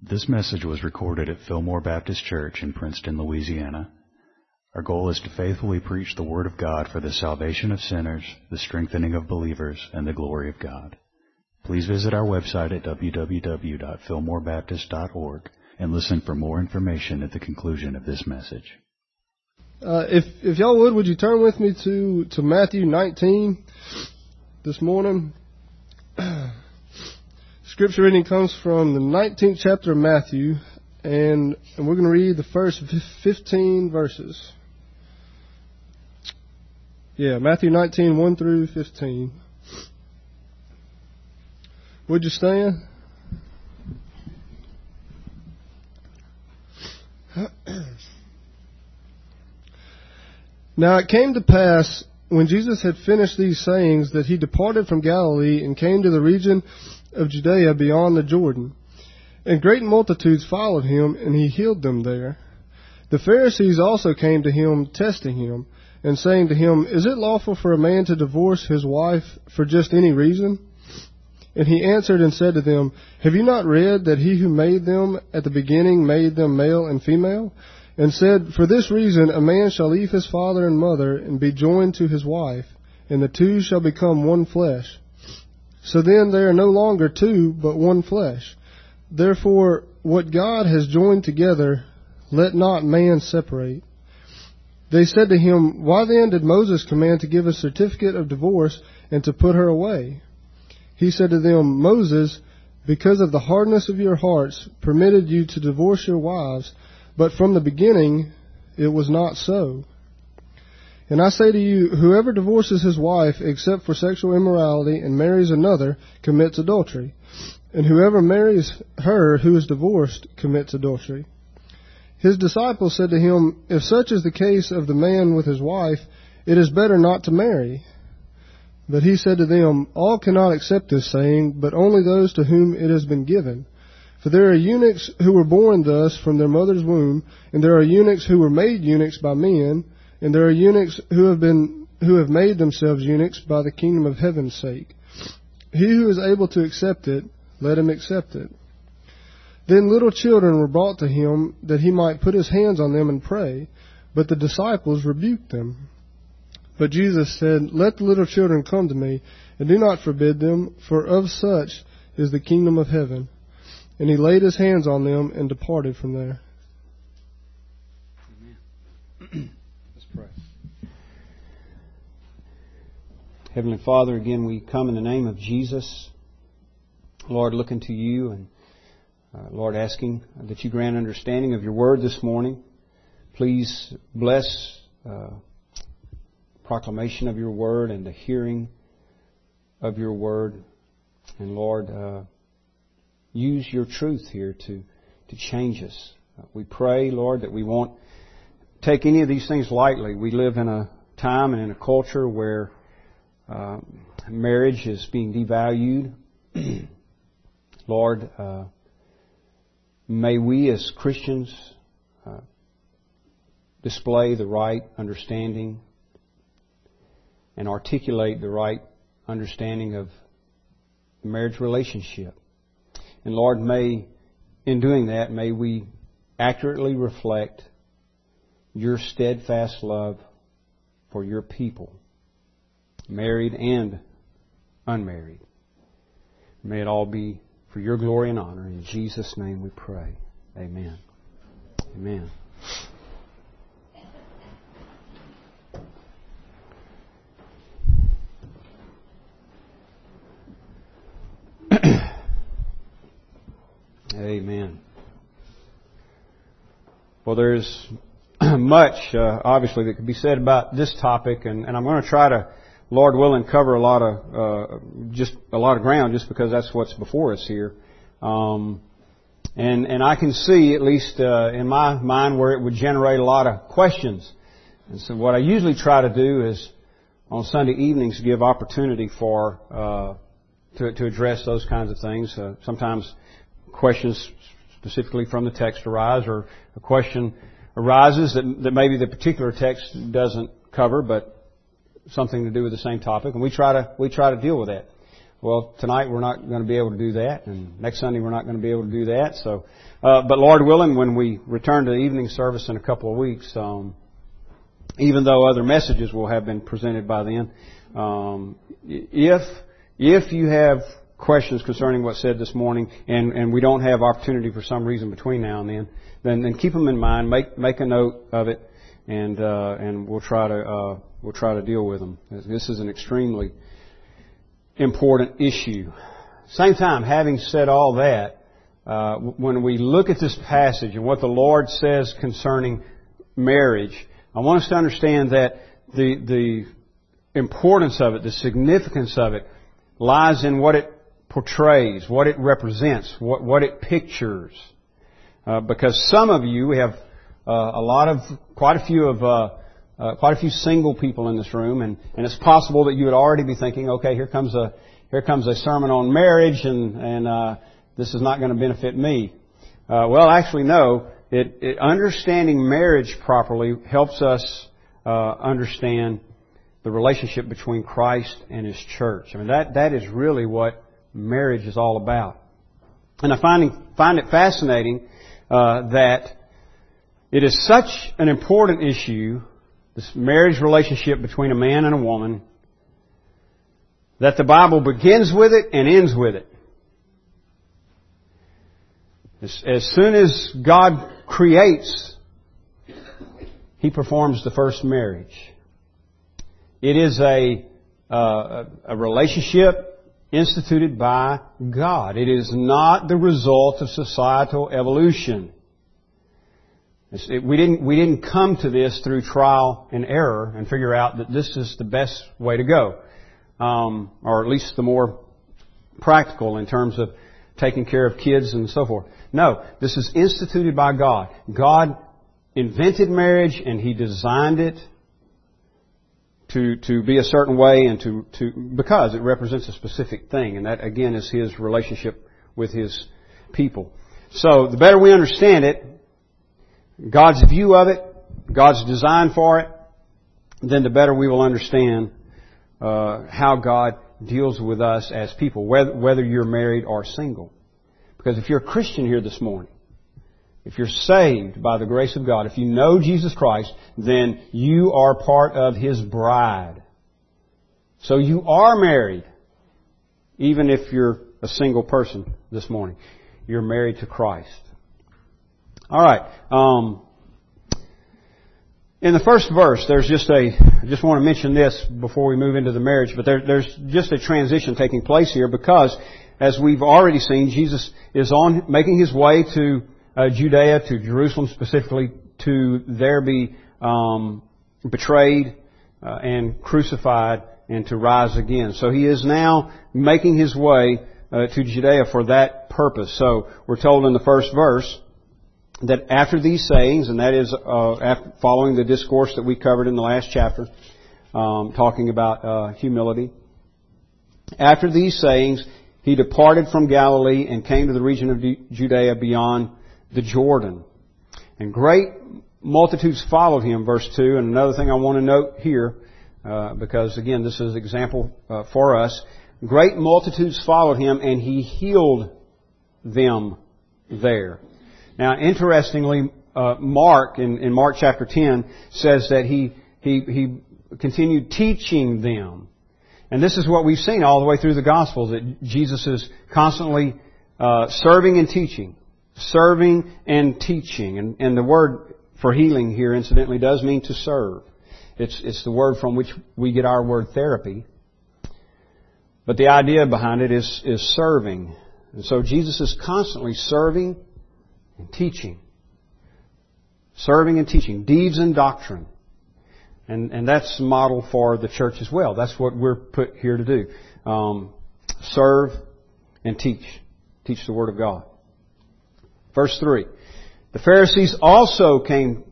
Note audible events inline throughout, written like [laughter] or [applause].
This message was recorded at Fillmore Baptist Church in Princeton, Louisiana. Our goal is to faithfully preach the Word of God for the salvation of sinners, the strengthening of believers, and the glory of God. Please visit our website at www.fillmorebaptist.org and listen for more information at the conclusion of this message. Uh, if if y'all would, would you turn with me to to Matthew 19 this morning? [clears throat] Scripture reading comes from the 19th chapter of Matthew, and, and we're going to read the first 15 verses. Yeah, Matthew 19, 1 through 15. Would you stand? now it came to pass when Jesus had finished these sayings that he departed from Galilee and came to the region of Judea beyond the Jordan. And great multitudes followed him, and he healed them there. The Pharisees also came to him, testing him, and saying to him, Is it lawful for a man to divorce his wife for just any reason? And he answered and said to them, Have you not read that he who made them at the beginning made them male and female? And said, For this reason a man shall leave his father and mother and be joined to his wife, and the two shall become one flesh. So then they are no longer two, but one flesh. Therefore, what God has joined together, let not man separate. They said to him, Why then did Moses command to give a certificate of divorce and to put her away? He said to them, Moses, because of the hardness of your hearts, permitted you to divorce your wives, but from the beginning it was not so. And I say to you, whoever divorces his wife except for sexual immorality and marries another commits adultery. And whoever marries her who is divorced commits adultery. His disciples said to him, If such is the case of the man with his wife, it is better not to marry. But he said to them, All cannot accept this saying, but only those to whom it has been given. For there are eunuchs who were born thus from their mother's womb, and there are eunuchs who were made eunuchs by men, and there are eunuchs who have been who have made themselves eunuchs by the kingdom of heaven's sake. He who is able to accept it, let him accept it. Then little children were brought to him that he might put his hands on them and pray, but the disciples rebuked them. But Jesus said, Let the little children come to me, and do not forbid them, for of such is the kingdom of heaven. And he laid his hands on them and departed from there. Amen. Let's pray. Heavenly Father, again we come in the name of Jesus. Lord, looking to you and uh, Lord, asking that you grant understanding of your word this morning. Please bless uh, proclamation of your word and the hearing of your word. And Lord, uh, use your truth here to, to change us. We pray, Lord, that we won't take any of these things lightly. We live in a time and in a culture where uh, marriage is being devalued. [clears throat] Lord, uh, may we as Christians uh, display the right understanding and articulate the right understanding of the marriage relationship. And Lord, may, in doing that, may we accurately reflect your steadfast love for your people, married and unmarried. May it all be for your glory and honor. In Jesus' name we pray. Amen. Amen. [clears throat] Amen. Well, there's [clears throat] much, uh, obviously, that could be said about this topic, and, and I'm going to try to, Lord willing, cover a lot of uh, just a lot of ground, just because that's what's before us here. Um, and and I can see, at least uh, in my mind, where it would generate a lot of questions. And so, what I usually try to do is on Sunday evenings give opportunity for uh, to to address those kinds of things. Uh, sometimes questions specifically from the text arise, or a question arises that, that maybe the particular text doesn't cover, but something to do with the same topic, and we try to we try to deal with that. well, tonight we're not going to be able to do that, and next Sunday we're not going to be able to do that. So, uh, but Lord willing, when we return to the evening service in a couple of weeks, um, even though other messages will have been presented by then, um, if if you have questions concerning what's said this morning, and, and we don't have opportunity for some reason between now and then, then, then keep them in mind. Make make a note of it, and uh, and we'll try to uh, we'll try to deal with them. This is an extremely important issue. Same time, having said all that, uh, when we look at this passage and what the Lord says concerning marriage, I want us to understand that the the importance of it, the significance of it, lies in what it portrays, what it represents, what, what it pictures. Uh, because some of you, have a lot of, quite a few of, uh, uh, quite a few single people in this room, and, and it's possible that you would already be thinking, okay, here comes a, here comes a sermon on marriage, and, and uh, this is not going to benefit me. Uh, well, actually, no. It, it, understanding marriage properly helps us understand the relationship between Christ and His church. I mean, that, that is really what marriage is all about. And I find, find it fascinating uh, that it is such an important issue, this marriage relationship between a man and a woman, that the Bible begins with it and ends with it. As, soon as God creates, He performs the first marriage. It is a, uh, a relationship instituted by God. It is not the result of societal evolution. It, we didn't, we didn't come to this through trial and error and figure out that this is the best way to go. Um, or at least the more practical in terms of taking care of kids and so forth. No, this is instituted by God. God invented marriage and He designed it to, to be a certain way and to, to, because it represents a specific thing. And that again is his relationship with his people. So the better we understand it, God's view of it, God's design for it, then the better we will understand uh, how God deals with us as people, whether, whether you're married or single. Because if you're a Christian here this morning, if you're saved by the grace of God, if you know Jesus Christ, then you are part of His bride. So you are married, even if you're a single person this morning. You're married to Christ. All right. Um, in the first verse, there's just a. I just want to mention this before we move into the marriage, but there, there's just a transition taking place here because, as we've already seen, Jesus is on making his way to uh, Judea to Jerusalem specifically to there be um, betrayed uh, and crucified and to rise again. So he is now making his way uh, to Judea for that purpose. So we're told in the first verse that after these sayings, and that is uh, following the discourse that we covered in the last chapter, um, talking about uh, humility. After these sayings, he departed from Galilee and came to the region of Judea beyond the Jordan. And great multitudes followed him, verse 2. And another thing I want to note here, uh, because again, this is an example uh, for us. Great multitudes followed him, and he healed them there. Now, interestingly, uh, Mark in, in Mark chapter 10 says that he he he continued teaching them. And this is what we've seen all the way through the Gospels, that Jesus is constantly uh, serving and teaching serving and teaching. And, and the word for healing here, incidentally, does mean to serve. It's, it's the word from which we get our word therapy. But the idea behind it is, is serving. And so Jesus is constantly serving and teaching. Serving and teaching. Deeds and doctrine. And, and that's the model for the church as well. That's what we're put here to do. Um, serve and teach. Teach the Word of God. Verse 3. The Pharisees also came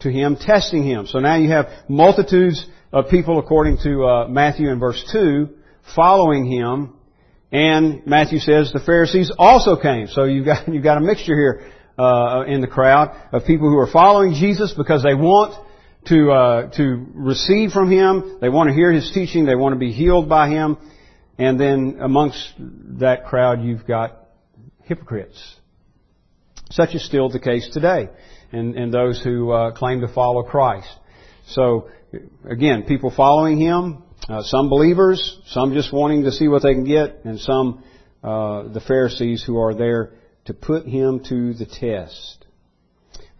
to him, testing him. So now you have multitudes of people, according to uh, Matthew in verse 2, following him. And Matthew says the Pharisees also came. So you've got, [laughs] you've got a mixture here uh, in the crowd of people who are following Jesus because they want to, uh, to receive from him. They want to hear his teaching. They want to be healed by him. and then amongst that crowd you've got hypocrites. Such is still the case today, and, and those who uh, claim to follow Christ. So, again, people following Him, uh, some believers, some just wanting to see what they can get, and some uh, the Pharisees who are there to put Him to the test.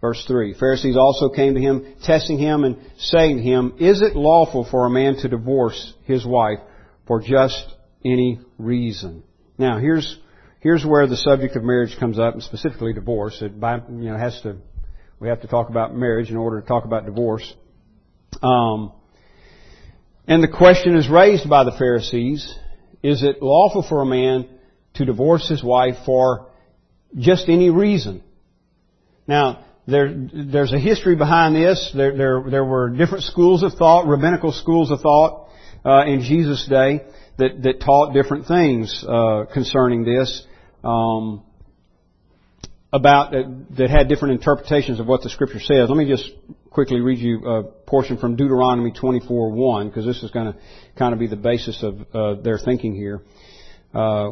Verse 3. Pharisees also came to him, testing him and saying to him, Is it lawful for a man to divorce his wife for just any reason? Now, here's, here's where the subject of marriage comes up, and specifically divorce. It by, you know, has to, we have to talk about marriage in order to talk about divorce. Um, and the question is raised by the Pharisees, is it lawful for a man to divorce his wife for just any reason? Now, there, there's a history behind this. There, there, there were different schools of thought, rabbinical schools of thought uh, in Jesus' day that, that taught different things uh, concerning this. Um, about uh, that had different interpretations of what the scripture says. Let me just quickly read you a portion from Deuteronomy 24:1 because this is going to kind of be the basis of uh, their thinking here. Uh,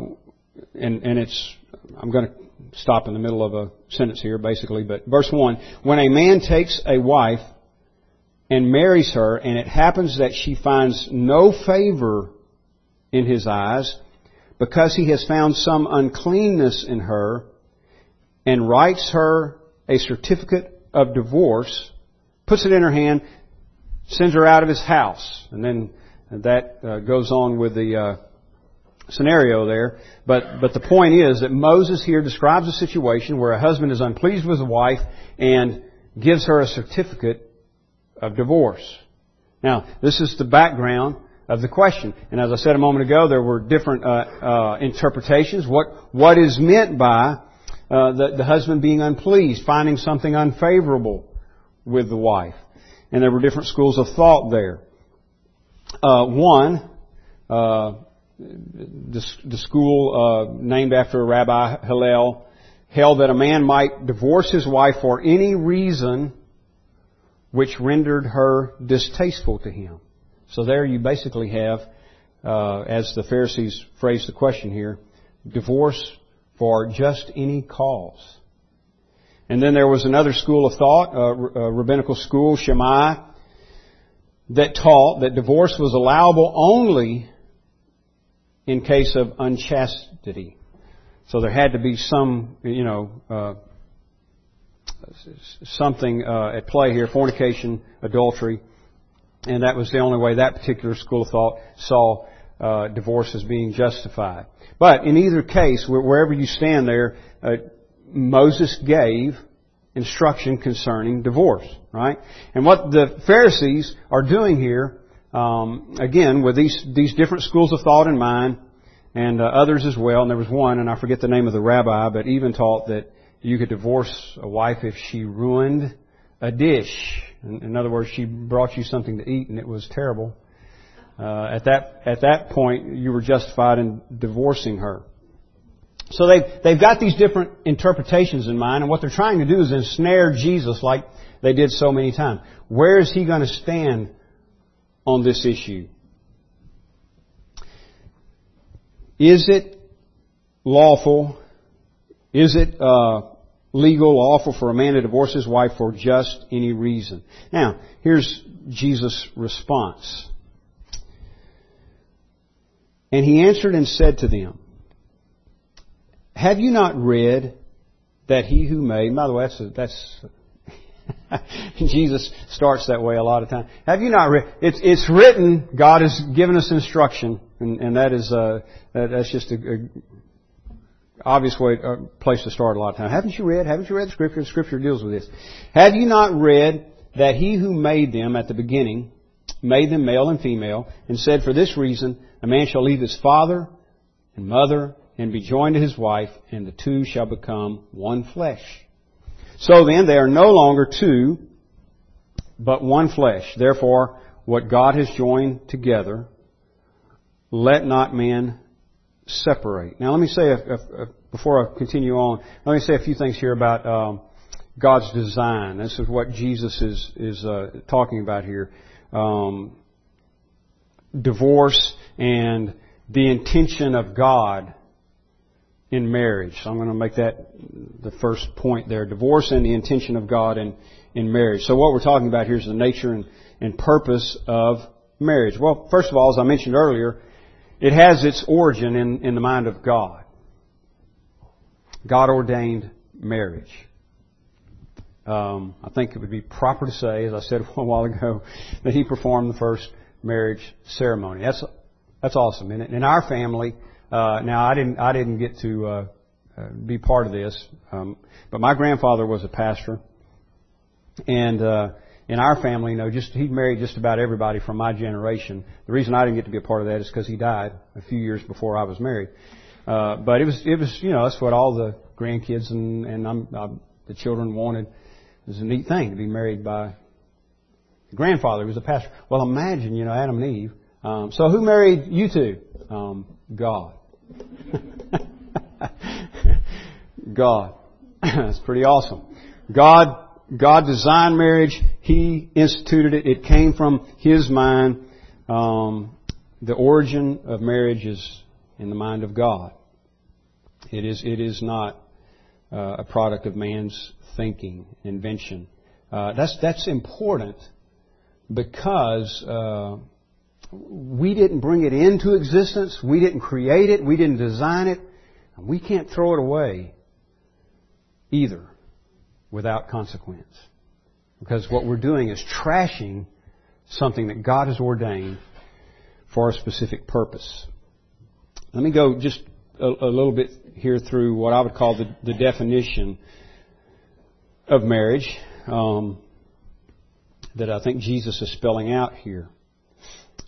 and and it's I'm going to stop in the middle of a sentence here, basically, but verse 1. When a man takes a wife and marries her, and it happens that she finds no favor in his eyes, because he has found some uncleanness in her, and writes her a certificate of divorce, puts it in her hand, sends her out of his house, and then that uh, goes on with the uh, scenario there. But, but the point is that Moses here describes a situation where a husband is unpleased with a wife and gives her a certificate of divorce. Now, this is the background of the question. And as I said a moment ago, there were different uh, uh, interpretations. What what is meant by uh, the, the husband being unpleased, finding something unfavorable with the wife, and there were different schools of thought there. Uh, one uh, the, school uh, named after Rabbi Hillel held that a man might divorce his wife for any reason which rendered her distasteful to him. So there you basically have, uh, as the Pharisees phrased the question here, divorce for just any cause. And then there was another school of thought, a, a rabbinical school, Shammai, that taught that divorce was allowable only in case of unchastity. So there had to be some, you know, uh, something uh, at play here, fornication, adultery, and that was the only way that particular school of thought saw uh, divorce as being justified. But in either case, wherever you stand there, uh, Moses gave instruction concerning divorce, right? And what the Pharisees are doing here um, again, with these, these different schools of thought in mind, and uh, others as well, and there was one, and I forget the name of the rabbi, but even taught that you could divorce a wife if she ruined a dish. In, in other words, she brought you something to eat and it was terrible. Uh, at that at that point, you were justified in divorcing her. So they've they've got these different interpretations in mind, and what they're trying to do is ensnare Jesus, like they did so many times. Where is he going to stand on this issue. Is it lawful? Is it uh, legal, lawful for a man to divorce his wife for just any reason? Now, here's Jesus' response. And he answered and said to them, Have you not read that he who made, by the way, that's, a, that's [laughs] Jesus starts that way a lot of times. Have you not read? It's, it's written. God has given us instruction, and, and that is uh, that, that's just a, a obvious way, a place to start a lot of times. Haven't you read? Haven't you read the Scripture? The Scripture deals with this. Have you not read that He who made them at the beginning made them male and female, and said, "For this reason, a man shall leave his father and mother and be joined to his wife, and the two shall become one flesh." So then, they are no longer two, but one flesh. Therefore, what God has joined together, let not man separate. Now, let me say, a, a, a, before I continue on, let me say a few things here about um, God's design. This is what Jesus is is uh, talking about here. Um, divorce and the intention of God in marriage. So I'm going to make that the first point there. Divorce and the intention of God in, in marriage. So what we're talking about here is the nature and, and purpose of marriage. Well, first of all, as I mentioned earlier, it has its origin in, in the mind of God. God ordained marriage. Um, I think it would be proper to say, as I said [laughs] a while ago, that He performed the first marriage ceremony. That's that's awesome. In, in our family, uh, now I didn't I didn't get to uh, uh, be part of this, um, but my grandfather was a pastor, and uh, in our family, you know, just he married just about everybody from my generation. The reason I didn't get to be a part of that is because he died a few years before I was married. Uh, but it was it was you know that's what all the grandkids and and I'm, I'm, the children wanted. It was a neat thing to be married by the grandfather who was a pastor. Well, imagine you know Adam and Eve. Um, so who married you two? Um, God. [laughs] God. That's pretty awesome. God, God designed marriage. He instituted it. It came from His mind. Um, the origin of marriage is in the mind of God. It is, it is not uh, a product of man's thinking, invention. Uh, that's, that's important because uh, we didn't bring it into existence. We didn't create it. We didn't design it. And we can't throw it away either without consequence. Because what we're doing is trashing something that God has ordained for a specific purpose. Let me go just a, a little bit here through what I would call the, the definition of marriage um, that I think Jesus is spelling out here.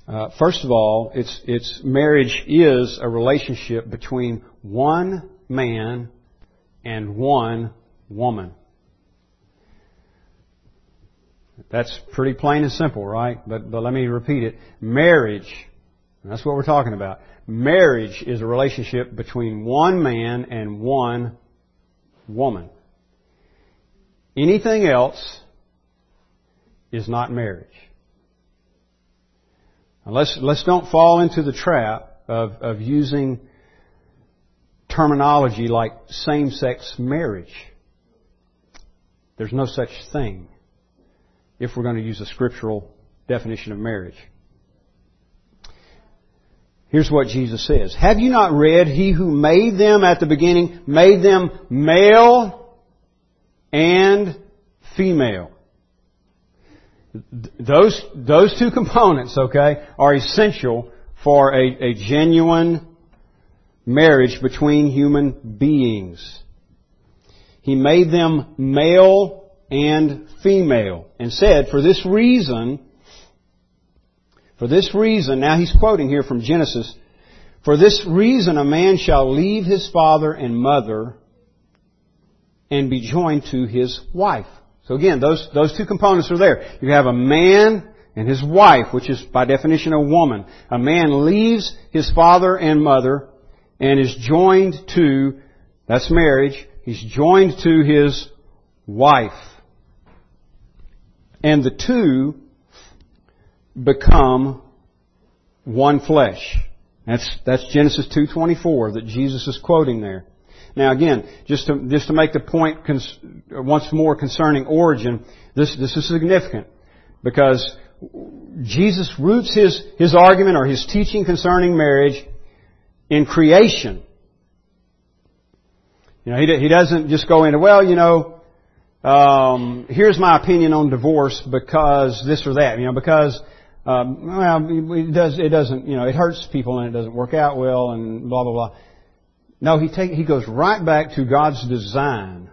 Uh, first of all, it's, it's marriage is a relationship between one man and one woman. That's pretty plain and simple, right? But, but let me repeat it. Marriage, that's what we're talking about. Marriage is a relationship between one man and one woman. Anything else is not marriage. Let's, let's don't fall into the trap of, of using terminology like same-sex marriage. There's no such thing if we're going to use a scriptural definition of marriage. Here's what Jesus says. Have you not read, He who made them at the beginning made them male and female? Those, those two components, okay, are essential for a, a genuine marriage between human beings. He made them male and female and said, for this reason, for this reason, now he's quoting here from Genesis, for this reason a man shall leave his father and mother and be joined to his wife. So again, those, those two components are there. You have a man and his wife, which is by definition a woman. A man leaves his father and mother and is joined to, that's marriage, he's joined to his wife. And the two become one flesh. That's, that's Genesis 2.24 that Jesus is quoting there. Now again, just to, just to make the point once more concerning origin, this, this is significant because Jesus roots his, his argument or his teaching concerning marriage in creation. You know, he, he doesn't just go into, well, you know, um, here's my opinion on divorce because this or that, you know, because um, well, it does. It doesn't. You know, it hurts people and it doesn't work out well and blah blah blah. No, he take, he goes right back to God's design.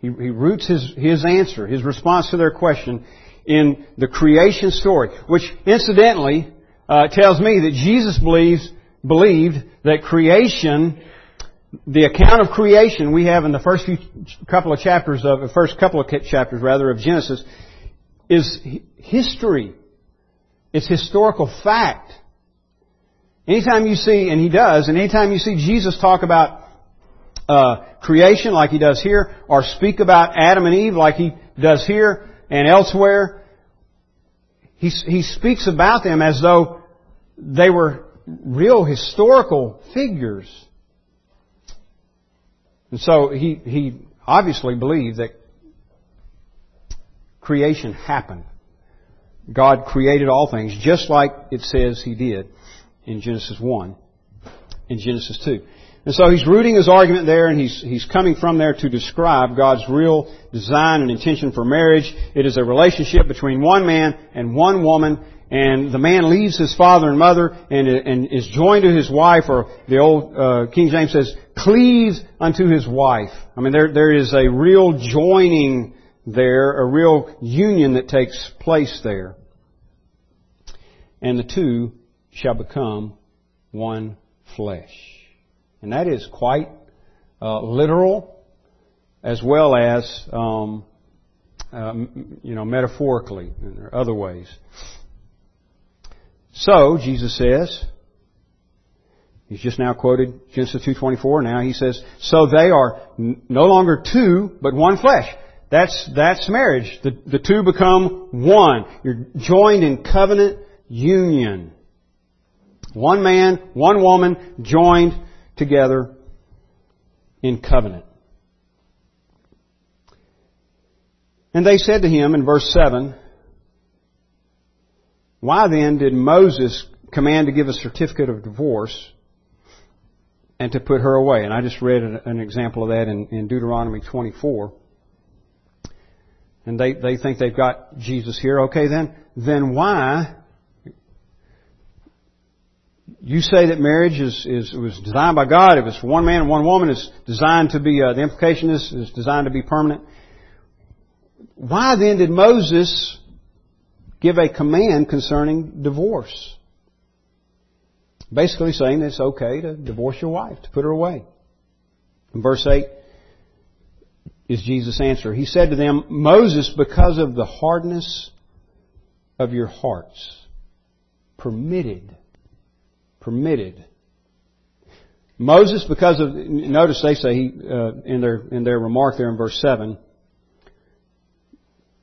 He, he roots his his answer, his response to their question, in the creation story, which incidentally uh, tells me that Jesus believes believed that creation, the account of creation we have in the first few couple of chapters of the first couple of chapters rather of Genesis, is history. It's historical fact. Anytime you see, and he does, and anytime you see Jesus talk about uh, creation like he does here, or speak about Adam and Eve like he does here and elsewhere, he, he speaks about them as though they were real historical figures. And so he, he obviously believed that creation happened. God created all things just like it says He did in Genesis 1, in Genesis 2. And so he's rooting his argument there and he's, he's coming from there to describe God's real design and intention for marriage. It is a relationship between one man and one woman and the man leaves his father and mother and, and is joined to his wife or the old uh, King James says cleaves unto his wife. I mean there, there is a real joining there, a real union that takes place there. And the two shall become one flesh. And that is quite uh, literal as well as, um, uh, you know, metaphorically in other ways. So, Jesus says, he's just now quoted Genesis 2.24, now he says, so they are no longer two, but one flesh. That's, that's marriage. The, the two become one. You're joined in covenant union. One man, one woman, joined together in covenant. And they said to him in verse 7, Why then did Moses command to give a certificate of divorce and to put her away? And I just read an example of that in, Deuteronomy 24. And they, they think they've got Jesus here. Okay, then, then why? You say that marriage is, is was designed by God. If it's for one man and one woman, it's designed to be. Uh, the implication is is designed to be permanent. Why then did Moses give a command concerning divorce? Basically saying it's okay to divorce your wife, to put her away. In verse 8, is Jesus' answer. He said to them, Moses, because of the hardness of your hearts, permitted, permitted. Moses, because of, notice they say he, uh, in their, in their remark there in verse 7,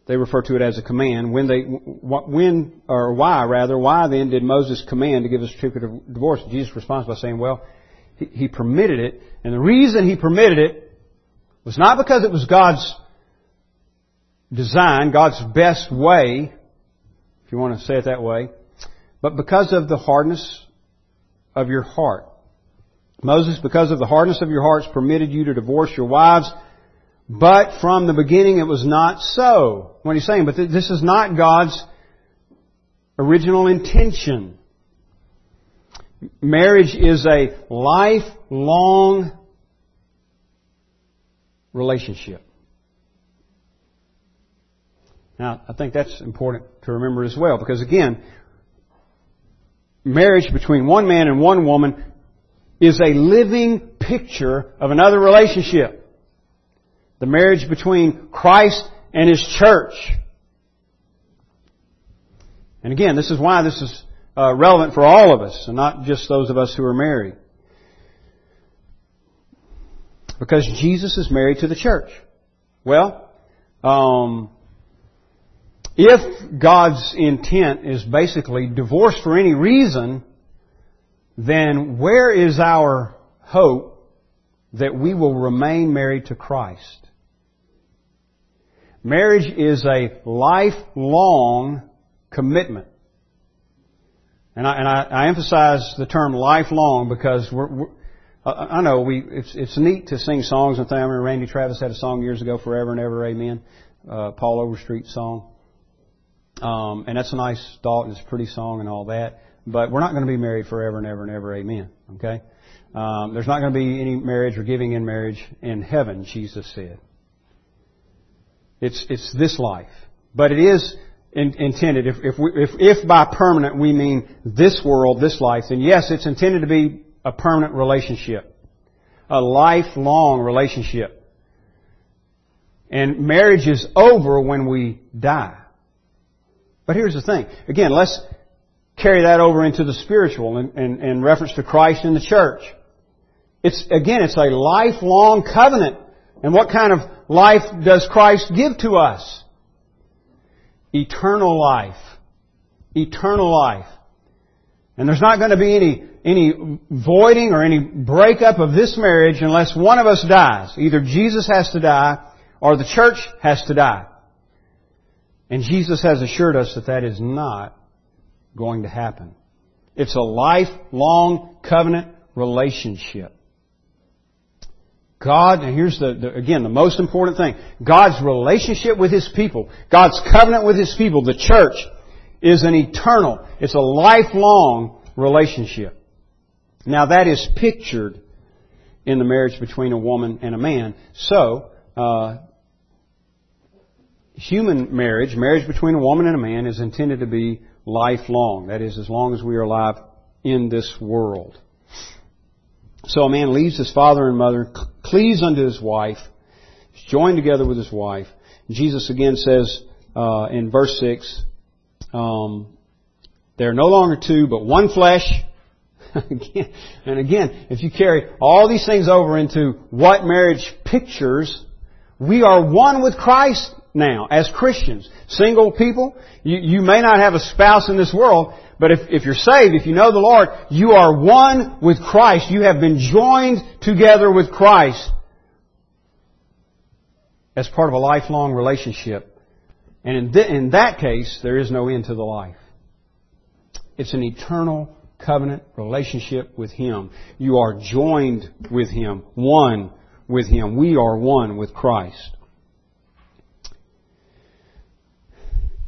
they refer to it as a command. When they, when, or why rather, why then did Moses command to give a certificate of divorce? Jesus responds by saying, well, he, he permitted it, and the reason he permitted it was not because it was God's design, God's best way, if you want to say it that way, but because of the hardness of your heart. Moses, because of the hardness of your hearts, permitted you to divorce your wives, but from the beginning it was not so. What are you saying? But this is not God's original intention. Marriage is a lifelong relationship. Now, I think that's important to remember as well, because again, marriage between one man and one woman is a living picture of another relationship. The marriage between Christ and His church. And again, this is why this is uh, relevant for all of us, and not just those of us who are married. Because Jesus is married to the church. Well, um, if God's intent is basically divorce for any reason, then where is our hope that we will remain married to Christ? Marriage is a lifelong commitment. And I, and I, I emphasize the term lifelong because we're, we're, I know we. It's it's neat to sing songs and things. I remember Randy Travis had a song years ago, "Forever and Ever, Amen." Uh, Paul Overstreet song, um, and that's a nice thought and it's a pretty song and all that. But we're not going to be married forever and ever and ever, Amen. Okay. Um, there's not going to be any marriage or giving in marriage in heaven, Jesus said. It's it's this life, but it is in, intended. If if, we, if if by permanent we mean this world, this life, then yes, it's intended to be a permanent relationship, a lifelong relationship. And marriage is over when we die. But here's the thing. Again, let's carry that over into the spiritual in, in reference to Christ and the church. It's, again, it's a lifelong covenant. And what kind of life does Christ give to us? Eternal life. Eternal life. And there's not going to be any, any voiding or any breakup of this marriage unless one of us dies. Either Jesus has to die or the church has to die. And Jesus has assured us that that is not going to happen. It's a lifelong covenant relationship. God, and here's the, the, again, the most important thing. God's relationship with His people, God's covenant with His people, the church, is an eternal, it's a lifelong relationship. Now that is pictured in the marriage between a woman and a man. So, uh, human marriage, marriage between a woman and a man, is intended to be lifelong. That is, as long as we are alive in this world. So a man leaves his father and mother, cleaves unto his wife, is joined together with his wife. Jesus again says uh, in verse six, um, "They're no longer two, but one flesh." [laughs] and again, if you carry all these things over into what marriage pictures, we are one with Christ now as Christians. Single people, you, you may not have a spouse in this world, but if, if you're saved, if you know the Lord, you are one with Christ. You have been joined together with Christ as part of a lifelong relationship. And in, th- in that case, there is no end to the life. It's an eternal covenant relationship with Him. You are joined with Him, one with Him. We are one with Christ.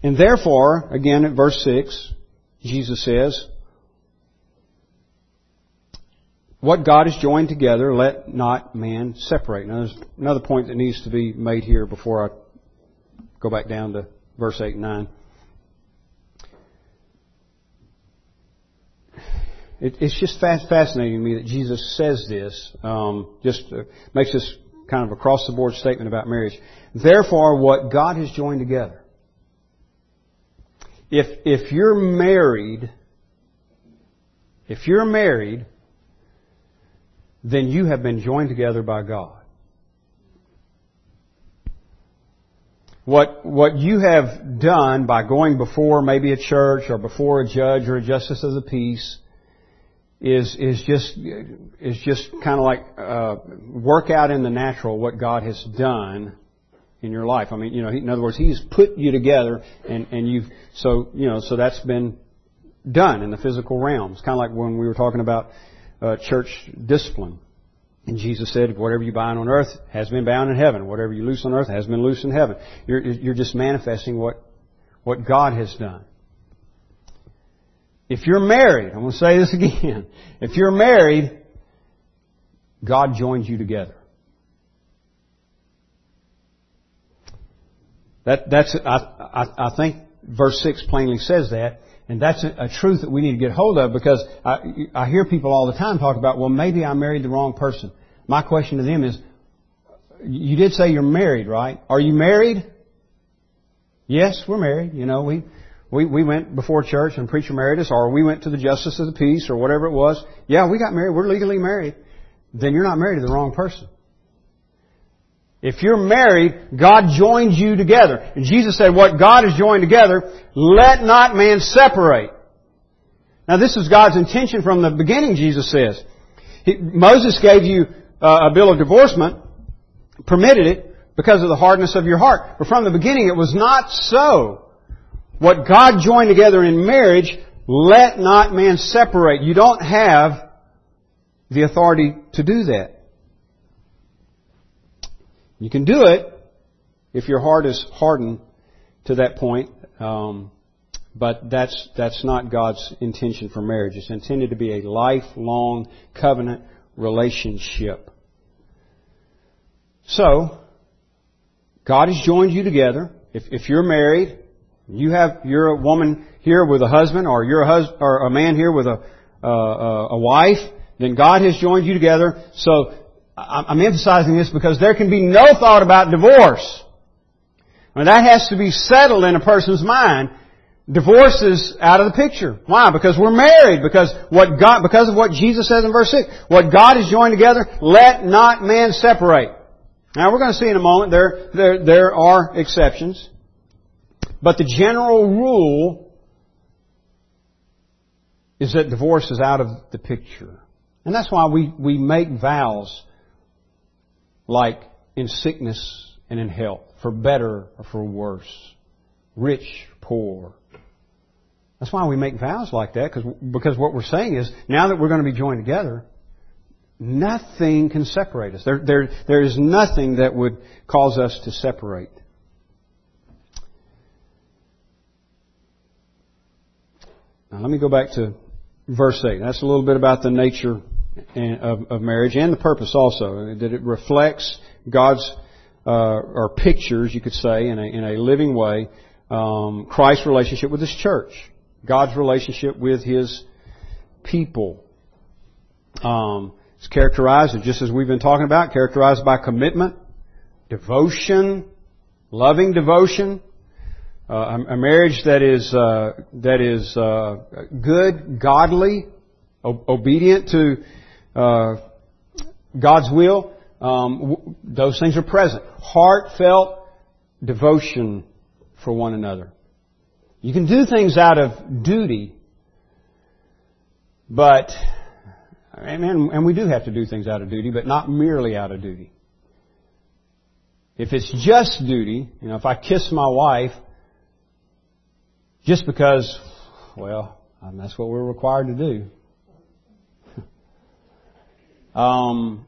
And therefore, again at verse 6, Jesus says, what God has joined together, let not man separate. Now there's another point that needs to be made here before I go back down to verse 8 and 9. It's just fascinating to me that Jesus says this, um, just uh, makes this kind of across the board statement about marriage. Therefore, what God has joined together, if, if you're married, if you're married, then you have been joined together by God. What, what you have done by going before maybe a church or before a judge or a justice of the peace is, is just, is just kind of like, uh, work out in the natural what God has done in your life. I mean, you know, in other words, He's put you together and, and you've, so, you know, so that's been done in the physical realm. It's kind of like when we were talking about uh, church discipline. And Jesus said, whatever you bind on earth has been bound in heaven. Whatever you loose on earth has been loosed in heaven. You're, you're just manifesting what, what God has done. If you're married, I'm going to say this [laughs] again. If you're married, God joins you together. That, that's, I, I, I think verse 6 plainly says that. And that's a, a, truth that we need to get hold of because I, I hear people all the time talk about, well, maybe I married the wrong person. My question to them is, you did say you're married, right? Are you married? Yes, we're married. You know, we, we, we went before church and preacher married us, or we went to the justice of the peace, or whatever it was. Yeah, we got married. We're legally married. Then you're not married to the wrong person. If you're married, God joins you together. And Jesus said, what God has joined together, let not man separate. Now this is God's intention from the beginning, Jesus says. He, Moses gave you uh, a bill of divorcement, permitted it, because of the hardness of your heart. But from the beginning it was not so. What God joined together in marriage, let not man separate. You don't have the authority to do that. You can do it if your heart is hardened to that point, um, but that's that's not God's intention for marriage. It's intended to be a lifelong covenant relationship. So, God has joined you together. If, if you're married, you have you're a woman here with a husband, or you're a husband or a man here with a uh, a wife. Then God has joined you together. So I'm emphasizing this because there can be no thought about divorce. And that has to be settled in a person's mind. Divorce is out of the picture. Why? Because we're married. Because what God, because of what Jesus says in verse 6. What God has joined together, let not man separate. Now we're going to see in a moment there, there, there are exceptions. But the general rule is that divorce is out of the picture. And that's why we, we make vows like in sickness and in health, for better or for worse, rich, poor. That's why we make vows like that, because, what we're saying is, now that we're going to be joined together, nothing can separate us. There, there, there is nothing that would cause us to separate. Now let me go back to verse 8. That's a little bit about the nature of, of marriage and the purpose also. That it reflects God's, uh, or pictures, you could say, in a, in a living way, um, Christ's relationship with His church. God's relationship with His people. Um, it's characterized, just as we've been talking about, characterized by commitment, devotion, loving devotion, uh, a marriage that is uh, that is uh, good, godly, obedient to uh, God's will. Um, those things are present. Heartfelt devotion for one another. You can do things out of duty, but and, and we do have to do things out of duty, but not merely out of duty. If it's just duty, you know, if I kiss my wife just because, well, that's what we're required to do. Um,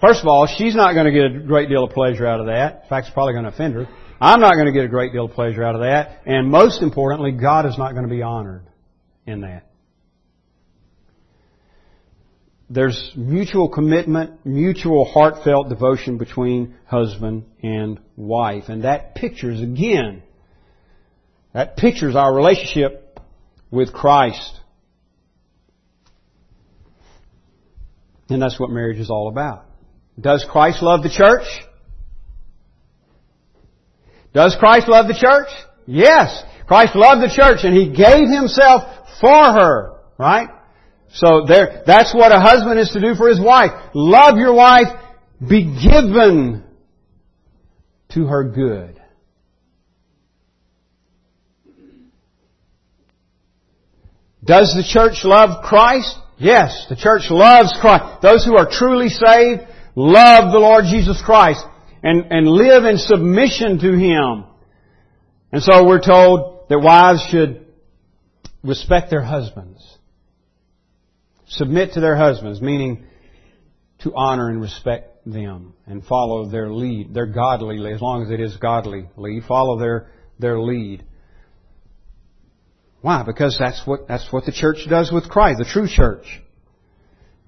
first of all, she's not going to get a great deal of pleasure out of that. In fact, it's probably going to offend her. I'm not going to get a great deal of pleasure out of that. And most importantly, God is not going to be honored in that. There's mutual commitment, mutual heartfelt devotion between husband and wife. And that pictures, again, that pictures our relationship with Christ. And that's what marriage is all about. Does Christ love the church? Does Christ love the church? Yes. Christ loved the church and He gave Himself for her. Right? So there, that's what a husband is to do for his wife. Love your wife. Be given to her good. Does the church love Christ? Yes, the church loves Christ. Those who are truly saved love the Lord Jesus Christ and, and live in submission to Him. And so we're told that wives should respect their husbands. Submit to their husbands, meaning to honor and respect them and follow their lead, their godly lead, as long as it is godly lead, follow their, their lead. Why? Because that's what, that's what the church does with Christ, the true church.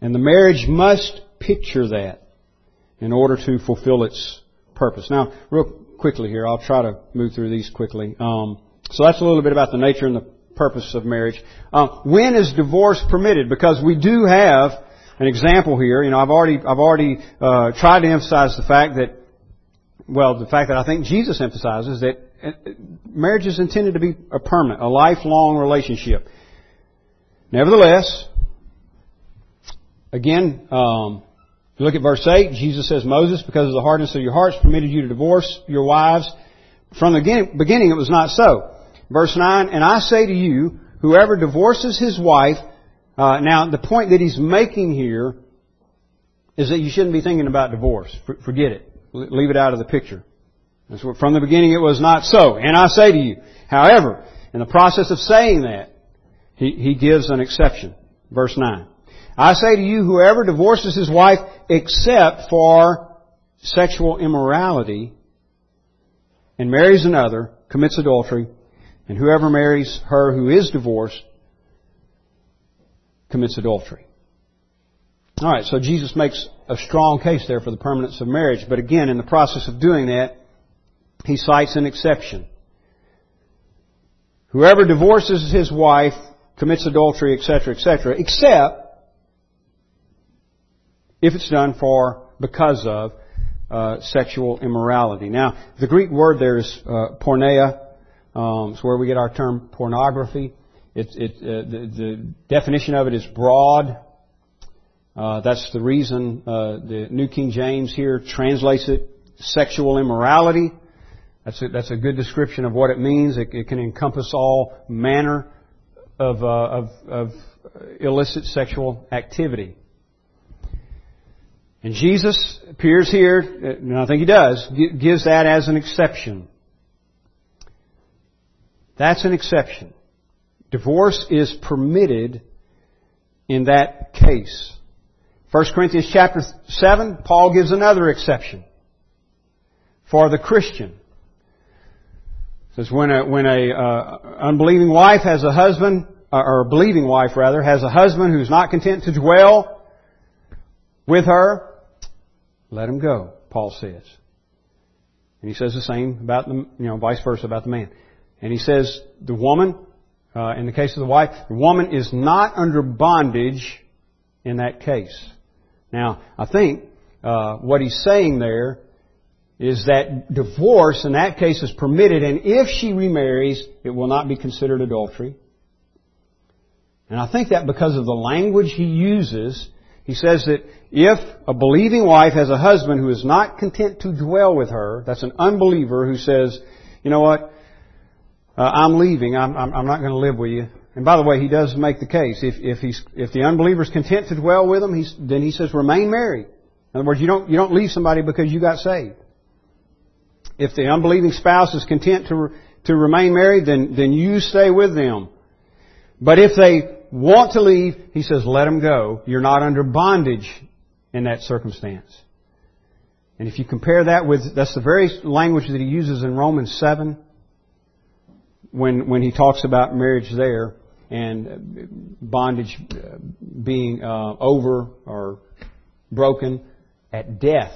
And the marriage must picture that in order to fulfill its purpose. Now, real quickly here, I'll try to move through these quickly. Um, so that's a little bit about the nature and the purpose of marriage. Um, when is divorce permitted? Because we do have an example here. You know, I've already I've already uh, tried to emphasize the fact that, well, the fact that I think Jesus emphasizes that marriage is intended to be a permanent, a lifelong relationship. Nevertheless, again, um, look at verse 8, Jesus says, Moses, because of the hardness of your hearts, permitted you to divorce your wives. From the beginning, it was not so. Verse 9, and I say to you, whoever divorces his wife, uh, now the point that he's making here is that you shouldn't be thinking about divorce. Forget it. Leave it out of the picture. From the beginning it was not so. And I say to you, however, in the process of saying that, he, he gives an exception. Verse 9. I say to you, whoever divorces his wife except for sexual immorality and marries another commits adultery, and whoever marries her who is divorced commits adultery. Alright, so Jesus makes a strong case there for the permanence of marriage, but again, in the process of doing that, he cites an exception. Whoever divorces his wife commits adultery, etc., etc., except if it's done for, because of, uh, sexual immorality. Now, the Greek word there is uh, porneia. Um, it's where we get our term pornography. It, it, uh, the, the, definition of it is broad. Uh, that's the reason uh, the New King James here translates it sexual immorality. That's a, that's a good description of what it means. It, it can encompass all manner of, uh, of, of illicit sexual activity. And Jesus appears here, and I think he does, gives that as an exception. That's an exception. Divorce is permitted in that case. 1 Corinthians chapter 7, Paul gives another exception for the Christian. Says when a, when a uh, unbelieving wife has a husband, or a believing wife rather, has a husband who's not content to dwell with her, let him go, Paul says. And he says the same about the, you know, vice versa about the man. And he says the woman, uh, in the case of the wife, the woman is not under bondage in that case. Now, I think uh, what he's saying there is that divorce in that case is permitted, and if she remarries, it will not be considered adultery. And I think that because of the language he uses, he says that if a believing wife has a husband who is not content to dwell with her, that's an unbeliever who says, you know what, uh, I'm leaving, I'm, I'm, I'm not going to live with you. And by the way, he does make the case. If, if, he's, if the unbeliever is content to dwell with him, then he says remain married. In other words, you don't, you don't leave somebody because you got saved. If the unbelieving spouse is content to, to remain married, then, then you stay with them. But if they want to leave, he says, let them go. You're not under bondage in that circumstance. And if you compare that with, that's the very language that he uses in Romans 7, when, when he talks about marriage there and bondage being uh, over or broken at death.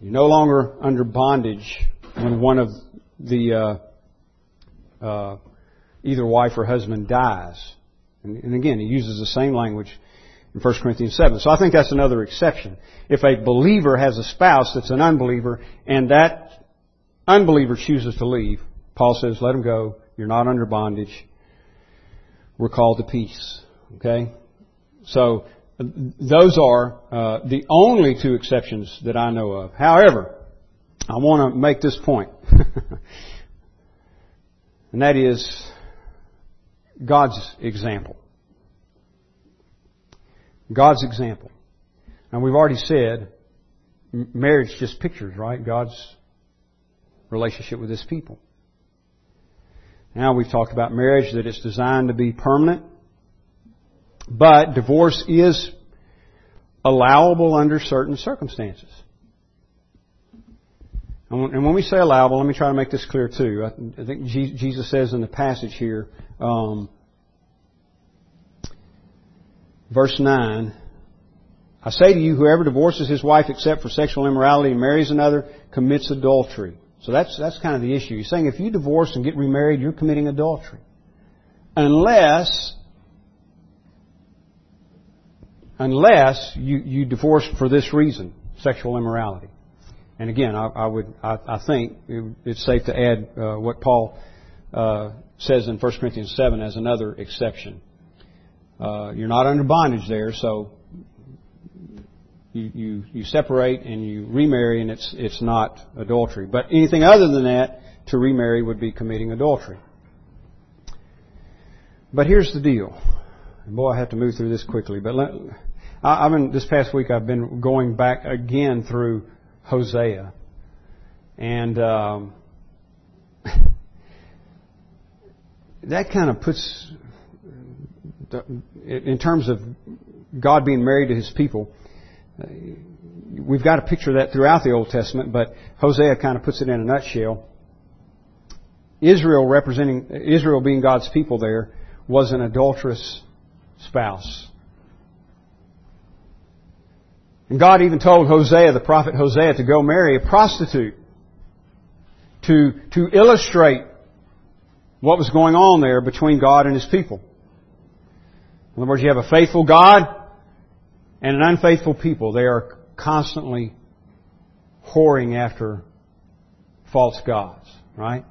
You're no longer under bondage when one of the uh, uh, either wife or husband dies. And, and again, he uses the same language in 1 Corinthians 7. So I think that's another exception. If a believer has a spouse that's an unbeliever and that unbeliever chooses to leave, Paul says, let him go. You're not under bondage. We're called to peace. Okay? So, those are uh, the only two exceptions that I know of. However, I want to make this [laughs] and that is God's example. God's example. And we've already said marriage just pictures, right? God's relationship with His people. Now we've talked about marriage, that it's designed to be permanent. But divorce is allowable under certain circumstances. And when we say allowable, let me try to make this clear too. I think Jesus says in the passage here, um, verse 9, I say to you, whoever divorces his wife except for sexual immorality and marries another commits adultery. So that's, that's kind of the issue. He's saying if you divorce and get remarried, you're committing adultery. Unless, unless you, you divorce for this reason, sexual immorality. And again, I, I would, I, I, think it's safe to add uh, what Paul uh, says in 1 Corinthians 7 as another exception. Uh, you're not under bondage there, so you, you, you separate and you remarry and it's, it's not adultery. But anything other than that, to remarry would be committing adultery. But here's the deal. Boy, I have to move through this quickly. But let, I, I've been, this past week I've been going back again through Hosea. And, um, [laughs] that kind of puts, in terms of God being married to His people, we've got a picture that throughout the Old Testament, but Hosea kind of puts it in a nutshell. Israel representing, Israel being God's people there, was an adulterous spouse. And God even told Hosea, the prophet Hosea, to go marry a prostitute to, to illustrate what was going on there between God and His people. In other words, you have a faithful God and an unfaithful people, they are constantly whoring after false gods, right?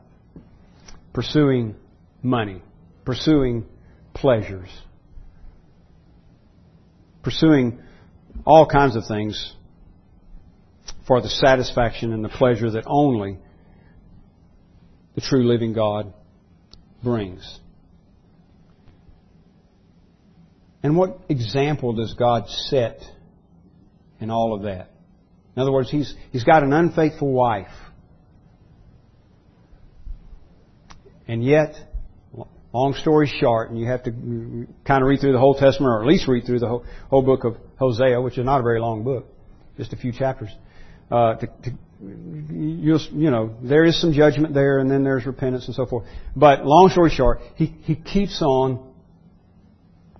Pursuing money, pursuing pleasures, pursuing all kinds of things for the satisfaction and the pleasure that only the true living God brings. And what example does God set in all of that? In other words, he's, he's got an unfaithful wife. And yet, long story short, and you have to kind of read through the whole Testament, or at least read through the whole, whole book of Hosea, which is not a very long book, just a few chapters. Uh, to, to, you you know, there is some judgment there, and then there's repentance and so forth. But long story short, he, he keeps on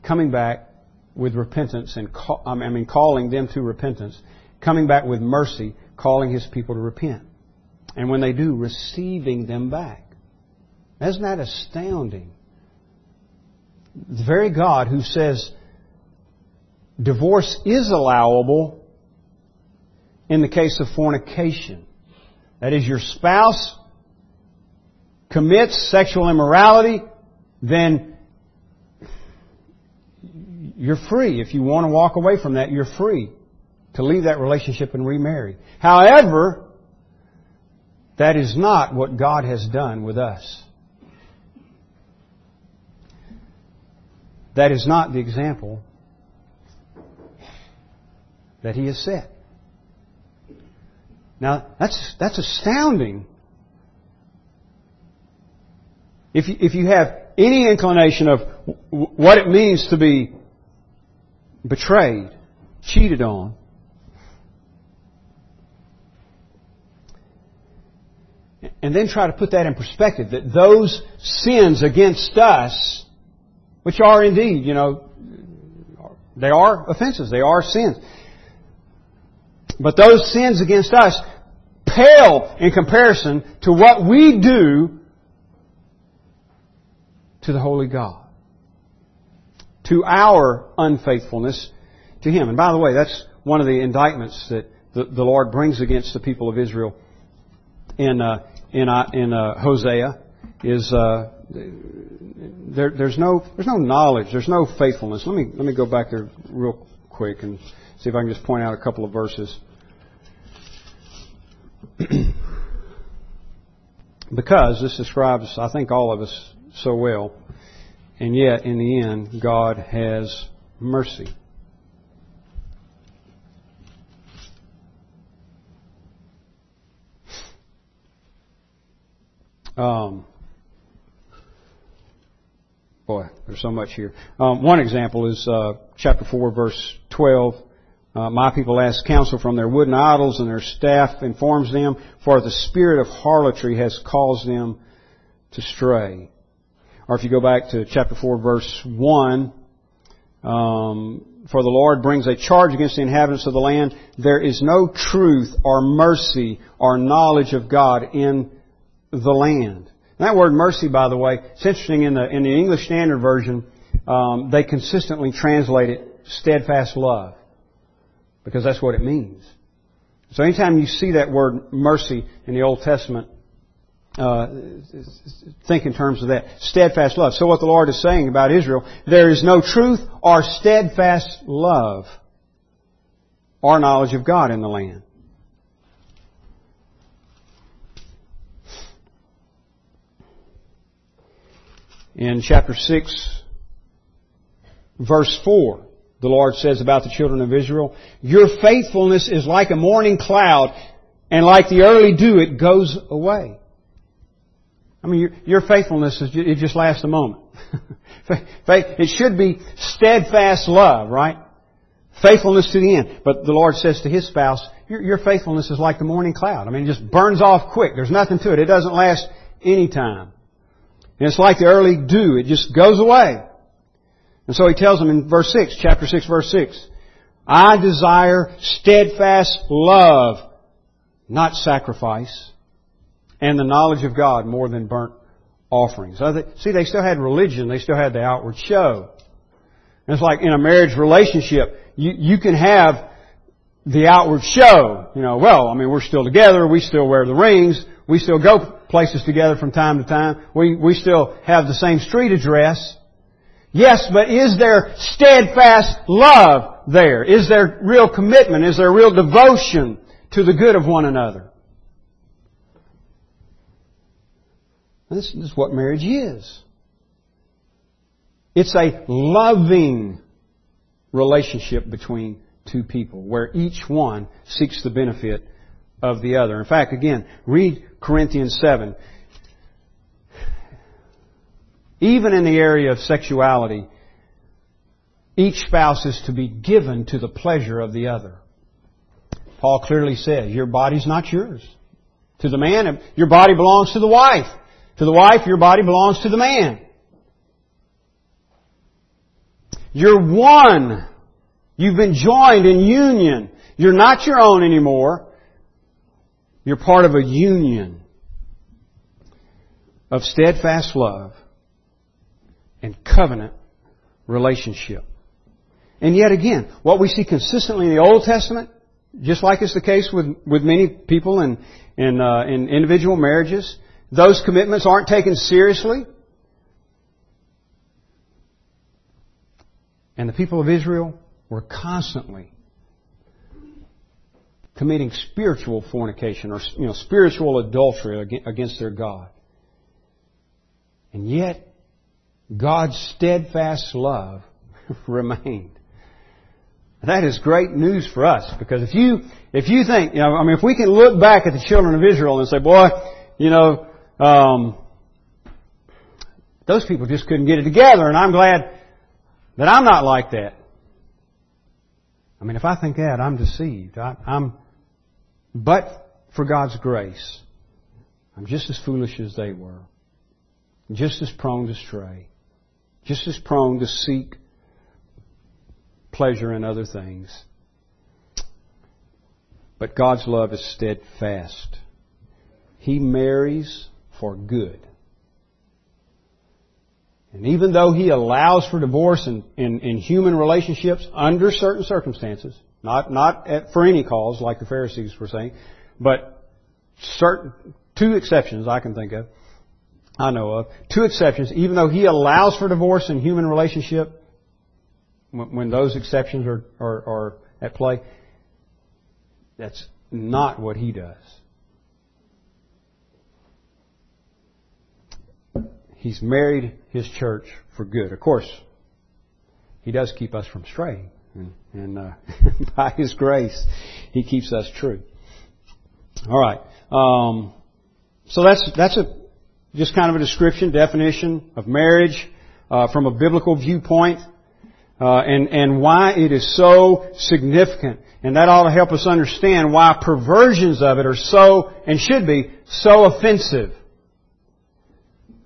coming back with repentance and call, I mean calling them to repentance, coming back with mercy, calling his people to repent. And when they do, receiving them back. Isn't that astounding? The very God who says divorce is allowable in the case of fornication. That is, your spouse commits sexual immorality, then you're free. If you want to walk away from that, you're free to leave that relationship and remarry. However, that is not what God has done with us. That is not the example that He has set. Now, that's, that's astounding. If you, if you have any inclination of what it means to be betrayed, cheated on, and then try to put that in perspective, that those sins against us which are indeed, you know, they are offenses, they are sins. But those sins against us pale in comparison to what we do to the Holy God. To our unfaithfulness to Him. And by the way, that's one of the indictments that the, Lord brings against the people of Israel in, uh, in, uh, in uh, Hosea is uh, there, there's no there's no knowledge, there's no faithfulness. Let me let me go back there real quick and see if I can just point out a couple of verses. [clears throat] because this describes, I think, all of us so well, and yet in the end, God has mercy. Um, Boy, there's so much here. Um, one example is uh, chapter 4, verse 12. Uh, my people ask counsel from their wooden idols, and their staff informs them, for the spirit of harlotry has caused them to stray. Or if you go back to chapter 4, verse 1, um, for the Lord brings a charge against the inhabitants of the land. There is no truth or mercy or knowledge of God in the land. That word mercy, by the way, it's interesting in the, in the English Standard Version, um, they consistently translate it steadfast love. Because that's what it means. So anytime you see that word mercy in the Old Testament, uh, think in terms of that. Steadfast love. So what the Lord is saying about Israel, there is no truth or steadfast love or knowledge of God in the land. In chapter 6, verse 4, the Lord says about the children of Israel, Your faithfulness is like a morning cloud, and like the early dew, it goes away. I mean, your, faithfulness, is, it just lasts a moment. [laughs] it should be steadfast love, right? Faithfulness to the end. But the Lord says to His spouse, your, your faithfulness is like the morning cloud. I mean, it just burns off quick. There's nothing to it. It doesn't last any time. And it's like the early dew. It just goes away. And so he tells them in verse 6, chapter 6, verse 6, I desire steadfast love, not sacrifice, and the knowledge of God more than burnt offerings. See, they still had religion. They still had the outward show. And it's like in a marriage relationship, you, you can have the outward show. You know, well, I mean, we're still together. We still wear the rings. We still go places together from time to time. We, we still have the same street address. Yes, but is there steadfast love there? Is there real commitment? Is there real devotion to the good of one another? This is what marriage is. It's a loving relationship between two people where each one seeks the benefit of the other. In fact, again, read Corinthians 7. Even in the area of sexuality, each spouse is to be given to the pleasure of the other. Paul clearly says, your body's not yours. To the man, your body belongs to the wife. To the wife, your body belongs to the man. You're one. You've been joined in union. You're not your own anymore. You're part of a union of steadfast love and covenant relationship. And yet again, what we see consistently in the Old Testament, just like is the case with, with many people in, in, uh, in individual marriages, those commitments aren't taken seriously. And the people of Israel were constantly committing spiritual fornication or you know, spiritual adultery against their God. And yet, God's steadfast love [laughs] remained. That is great news for us because if you if you think you know I mean if we can look back at the children of Israel and say boy you know um, those people just couldn't get it together and I'm glad that I'm not like that. I mean if I think that I'm deceived. I, I'm but for God's grace, I'm just as foolish as they were, just as prone to stray, just as prone to seek pleasure in other things. But God's love is steadfast. He marries for good. And even though He allows for divorce in, in, in human relationships under certain circumstances, not, not at, for any cause, like the Pharisees were saying, but certain, two exceptions I can think of, I know of, two exceptions, even though he allows for divorce in human relationship, when, those exceptions are, are, are at play, that's not what he does. He's married his church for good. Of course, he does keep us from straying. And, and uh, [laughs] by His grace, He keeps us true. All right. Um, so that's that's a just kind of a description, definition of marriage uh, from a biblical viewpoint, uh, and and why it is so significant, and that ought to help us understand why perversions of it are so and should be so offensive,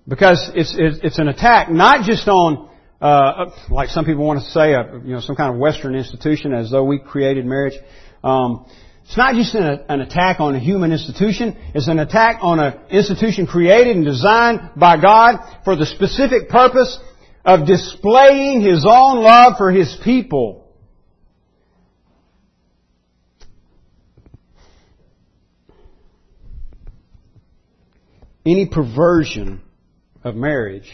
because it's it's, it's an attack not just on uh, like some people want to say, a, you know, some kind of Western institution as though we created marriage. Um, it's not just an, an, attack on a human institution. It's an attack on an institution created and designed by God for the specific purpose of displaying His own love for His people. Any perversion of marriage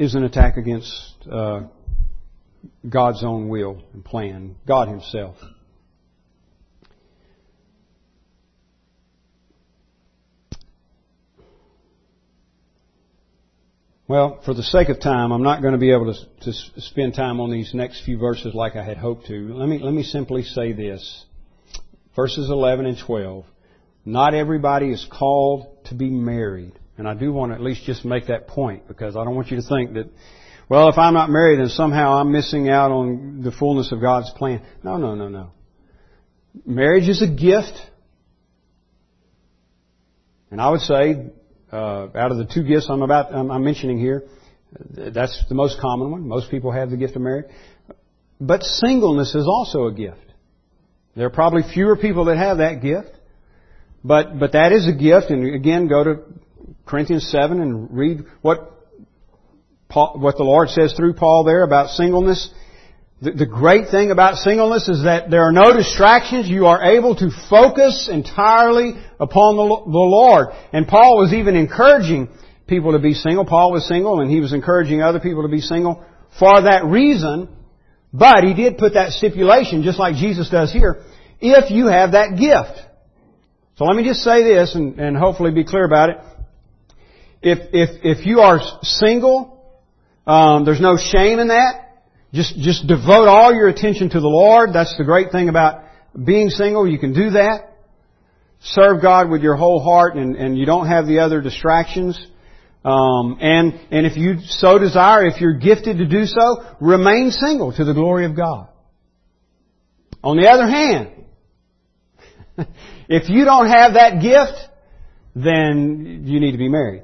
is an attack against uh, God's own will and plan, God Himself. Well, for the sake of time, I'm not going to be able to, to spend time on these next few verses like I had hoped to. Let me, let me simply say this. Verses 11 and 12. Not everybody is called to be married. And I do want to at least just make that point because I don't want you to think that, well, if I'm not married, then somehow I'm missing out on the fullness of God's plan. No, no, no, no. Marriage is a gift. And I would say, uh, out of the two gifts I'm about, I'm, I'm mentioning here, that's the most common one. Most people have the gift of marriage. But singleness is also a gift. There are probably fewer people that have that gift. But, but that is a gift, and again, go to Corinthians 7 and read what Paul, what the Lord says through Paul there about singleness. The, the great thing about singleness is that there are no distractions. You are able to focus entirely upon the, the Lord. And Paul was even encouraging people to be single. Paul was single and he was encouraging other people to be single for that reason. But he did put that stipulation, just like Jesus does here, if you have that gift. So let me just say this and, and hopefully be clear about it. If, if, if you are single, um, there's no shame in that. Just, just devote all your attention to the Lord. That's the great thing about being single. You can do that. Serve God with your whole heart and, and you don't have the other distractions. Um, and, and if you so desire, if you're gifted to do so, remain single to the glory of God. On the other hand, [laughs] if you don't have that gift, then you need to be married.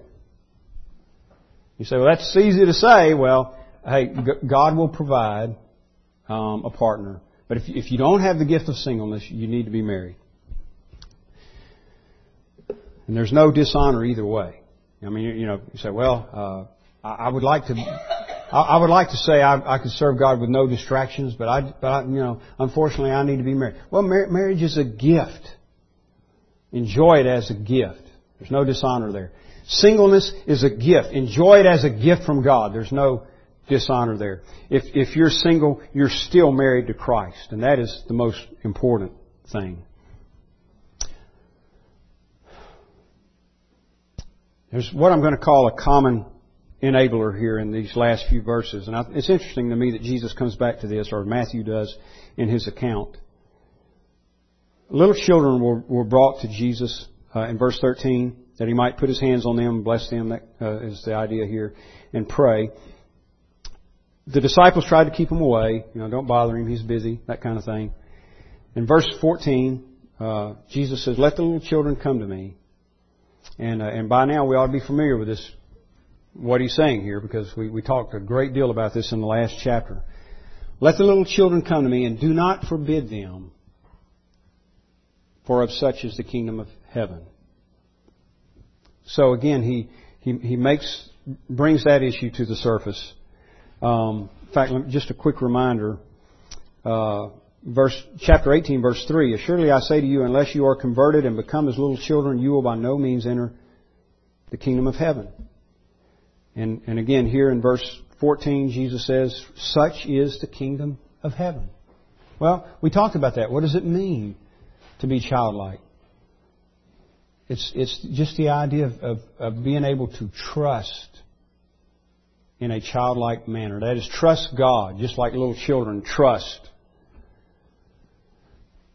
You say, well, that's easy to say. Well, hey, God will provide um, a partner. But if, if you don't have the gift of singleness, you need to be married. And there's no dishonor either way. I mean, you know, you say, well, uh, I, I would like to, I, I would like to say I, I could serve God with no distractions, but I, but I, you know, unfortunately, I need to be married. Well, mar- marriage is a gift. Enjoy it as a gift. There's no dishonor there. Singleness is a gift. Enjoy it as a gift from God. There's no dishonor there. If, if you're single, you're still married to Christ, and that is the most important thing. There's what I'm going to call a common enabler here in these last few verses. And I, it's interesting to me that Jesus comes back to this, or Matthew does in his account. Little children were, were brought to Jesus uh, in verse 13 that he might put his hands on them, bless them, that uh, is the idea here, and pray. The disciples tried to keep him away. You know, don't bother him, he's busy, that kind of thing. In verse 14, uh, Jesus says, Let the little children come to me. And, uh, and by now we ought to be familiar with this, what he's saying here, because we, we talked a great deal about this in the last chapter. Let the little children come to me and do not forbid them, for of such is the kingdom of heaven. So again, he, he, he makes, brings that issue to the surface. Um, in fact, just a quick reminder, uh, verse, chapter 18, verse 3, Assuredly I say to you, unless you are converted and become as little children, you will by no means enter the kingdom of heaven. And, and again, here in verse 14, Jesus says, such is the kingdom of heaven. Well, we talked about that. What does it mean to be childlike? It's, it's just the idea of, of, of being able to trust in a childlike manner. That is, trust God, just like little children trust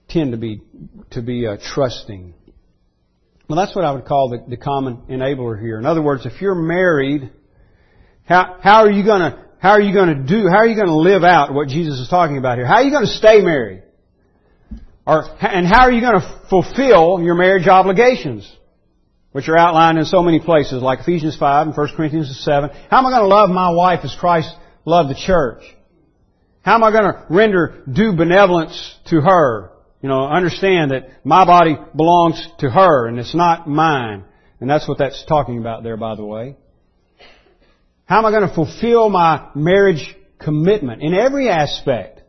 tend to be to be uh, trusting. Well, that's what I would call the, the common enabler here. In other words, if you're married, how how are you gonna how are you gonna do how are you gonna live out what Jesus is talking about here? How are you gonna stay married? Or and how are you gonna fulfill your marriage obligations? Which are outlined in so many places, like Ephesians 5 and 1 Corinthians 7. How am I going to love my wife as Christ loved the church? How am I going to render due benevolence to her? you know, understand that my body belongs to her and it's not mine. And that's what that's talking about there, by the way. How am I going to fulfill my marriage commitment in every aspect?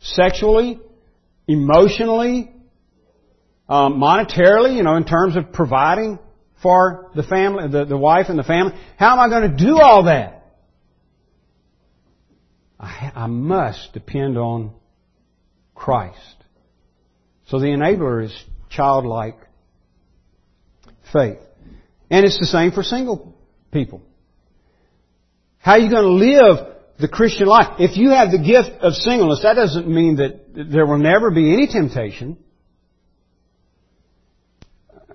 Sexually, emotionally, um, monetarily, you know, in terms of providing for the family, the, the wife and the family. How am I going to do all that? I, I must depend on Christ. So the enabler is childlike faith. And it's the same for single people. How are you going to live the Christian life? If you have the gift of singleness, that doesn't mean that there will never be any temptation.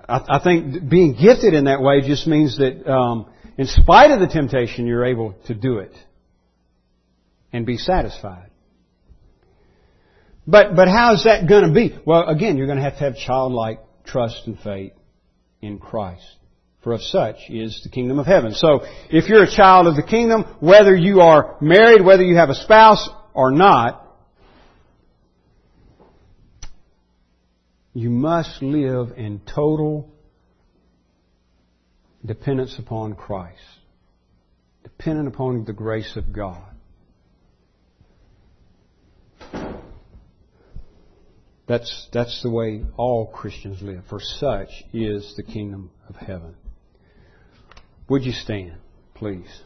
I, think being gifted in that way just means that um, in spite of the temptation, you're able to do it and be satisfied. But, but how's that going to be? Well, again, you're going to have to have childlike trust and faith in Christ. For of such is the kingdom of heaven. So, if you're a child of the kingdom, whether you are married, whether you have a spouse or not, you must live in total dependence upon Christ. Dependent upon the grace of God. That's, that's the way all Christians live. For such is the kingdom of heaven. Would you stand, please?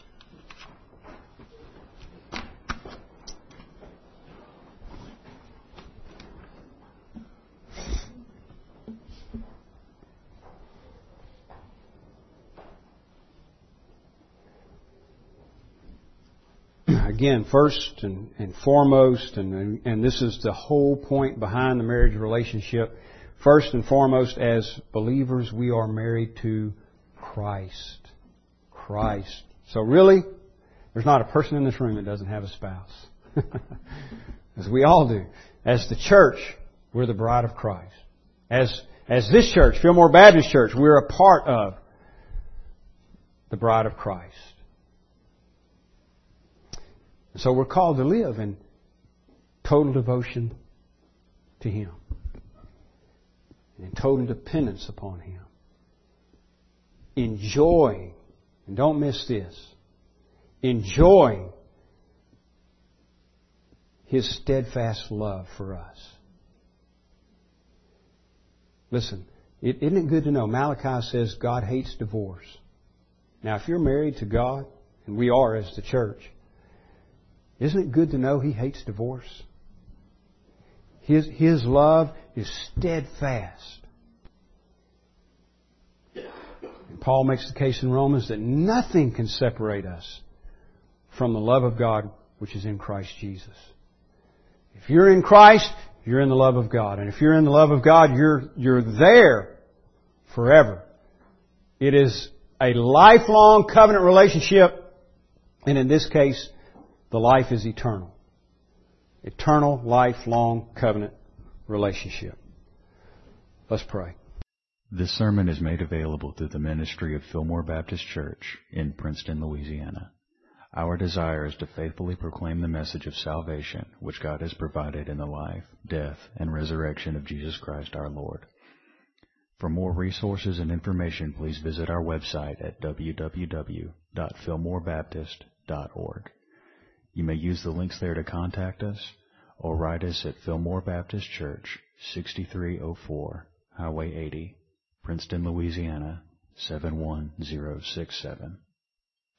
Again, first and, and foremost, and, and this is the whole point behind the marriage relationship. First and foremost, as believers, we are married to Christ. Christ. So really, there's not a person in this room that doesn't have a spouse. [laughs] As we all do. As the church, we're the bride of Christ. As, as this church, Fillmore Baptist Church, we're a part of the bride of Christ. So we're called to live in total devotion to Him. And in total dependence upon Him. Enjoying, and don't miss this, enjoying His steadfast love for us. Listen, isn't it good to know? Malachi says God hates divorce. Now, if you're married to God, and we are as the church, isn't it good to know He hates divorce? His, his love is steadfast. And Paul makes the case in Romans that nothing can separate us from the love of God which is in Christ Jesus. If you're in Christ, you're in the love of God. And if you're in the love of God, you're, you're there forever. It is a lifelong covenant relationship, and in this case, the life is eternal. Eternal, lifelong covenant relationship. Let's pray. This sermon is made available through the ministry of Fillmore Baptist Church in Princeton, Louisiana. Our desire is to faithfully proclaim the message of salvation which God has provided in the life, death, and resurrection of Jesus Christ our Lord. For more resources and information, please visit our website at www.fillmorebaptist.org. You may use the links there to contact us or write us at Fillmore Baptist Church, 6304 Highway 80, Princeton, Louisiana, 71067.